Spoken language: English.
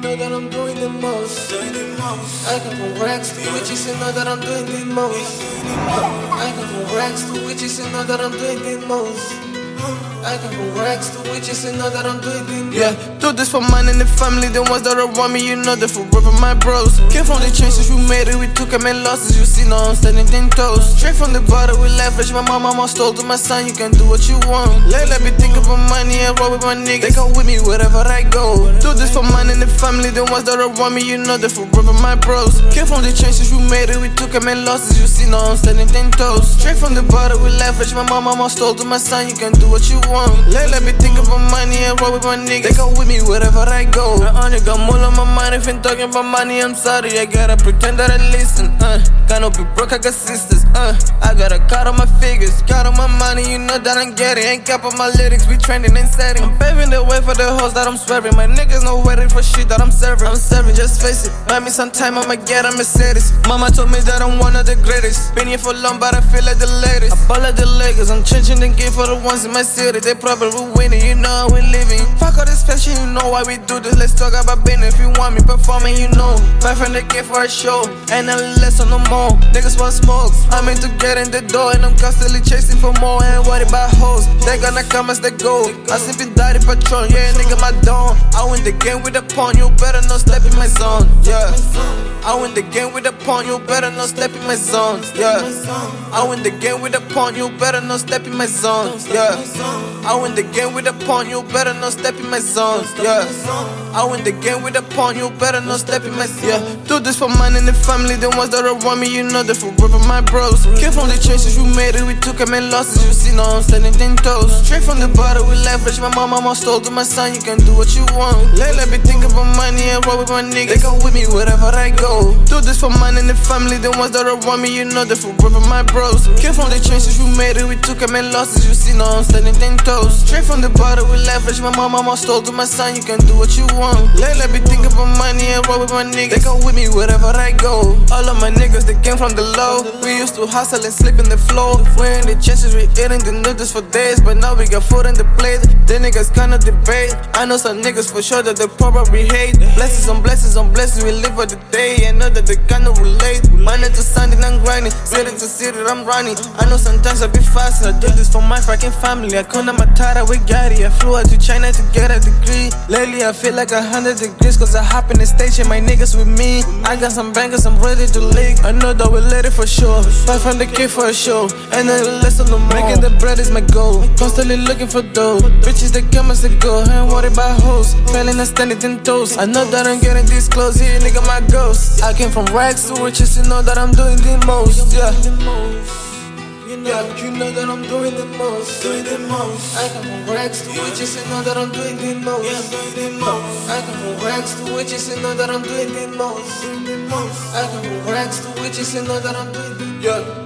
know that I'm doing the most. I come from rags to riches and know that I'm doing the most. I come from rags to riches and know that I'm doing the most. I from rags to riches and that I'm doing Yeah, do this for mine and the family, the ones that around me, you know that forever my bros. Came from the trenches, we made it, we took them and losses, you see, now I'm standing ten toes. Straight from the bottom, we leverage, my mama, mama stole to my son, you can do what you want. Lately, I be thinking about money and roll with my niggas, they come with me wherever I go. Do this for mine and the family, the ones that around me, you know that forever my bros. Came from the trenches, we made it, we took them and losses, you see, now I'm standing ten toes. Straight from the bottom, we leverage, my mama, mama stole to my son, you can do what you want. Let, I be thinking about money and roll with my niggas. They come with me wherever I go. I only got more on my mind if ain't talking about money. I'm sorry, I gotta pretend that I listen. Uh, gotta be broke, I got sisters. Uh, I got a cut on my figures, cut on my money. You know that I'm getting. Ain't cap on my lyrics, we trending and setting. I'm paving the way for the hoes that I'm swerving. My niggas no waiting for shit that I'm serving. I'm serving, just face it. Buy me some time, I'ma get a Mercedes. Mama told me that I'm one of the greatest. Been here for long, but I feel like the latest. I ball like the Lakers, I'm changing the game for the ones in my city. They probably winning, you know we living. Fuck all this fashion, you know why we do this. Let's talk about business. If you want me performing, you know. Buy from the kid for a show, ain't nothing less no more. Niggas want smoke, I'm in to get in the door, and I'm constantly chasing for more. Ain't worried about hoes, they gonna come as they go. I died in Patron, yeah, nigga, my dawn. I win the game with a pawn, you better not step in my zone, yeah. I win the game with a pawn, you better not step in my zone, yeah. I win the game with a pawn, you better not step in my zone, yeah. I win the game with a pawn, you better not step in my zone, yeah. I win the game with a pawn, you better not step in my zone. yeah. Do this for mine and the family, the ones that around me, you know that forever my bros. Came from the trenches, we made it, we took them and losses, you see, no, I'm standing ten toes. Straight from the bottom, we leverage, my mama, mama stole to my son, you can do what you want. Lately, I be thinking about money and roll with my niggas, they come with me wherever I go. Do this for mine and the family, the ones that around me, you know that forever my bros. Came from the trenches, we made it, we took them and losses, you see, no, I'm standing Straight from the bottom, we leverage, my mama, mama stole to my son, you can do what you want. I be thinking about and roll with my niggas, they come with me wherever I go. All of my niggas, they came from the low. We used to hustle and sleep in the floor. We're in the trenches, we eating the noodles for days, but now we got food in the plate. The niggas kinda debate. I know some niggas for sure that they probably hate. Blessings on blessings on blessings, we live for the day. I know that they kinda relate. Monday to Sunday, I'm grinding. City to city, I'm running. I know sometimes I be fast. I do this for my fucking family. I couldn't matara with Gary. I flew out to China to get a degree. Lately, I feel like a hundred degrees, cause I in the station, my niggas with me. I got some bangers, I'm ready to leak. I know that we let it for sure. Five from the kid for a show. And then listen no more. Making the bread is my goal. Constantly looking for dough. Bitches that come as they go. Ain't worried about hoes. Failing and standing ten toes. I know that I'm getting this close. Here, nigga, my ghost. I came from rags to riches. You know that I'm doing the most. Yeah. Yeah, you know that I'm doing the most, doing the most. I come from rags to riches and know that I'm doing the most, yeah, doing the most. I come from rags to riches and know that I'm doing the most, doing the most. I come from rags to riches and know that I'm doing the Yeah.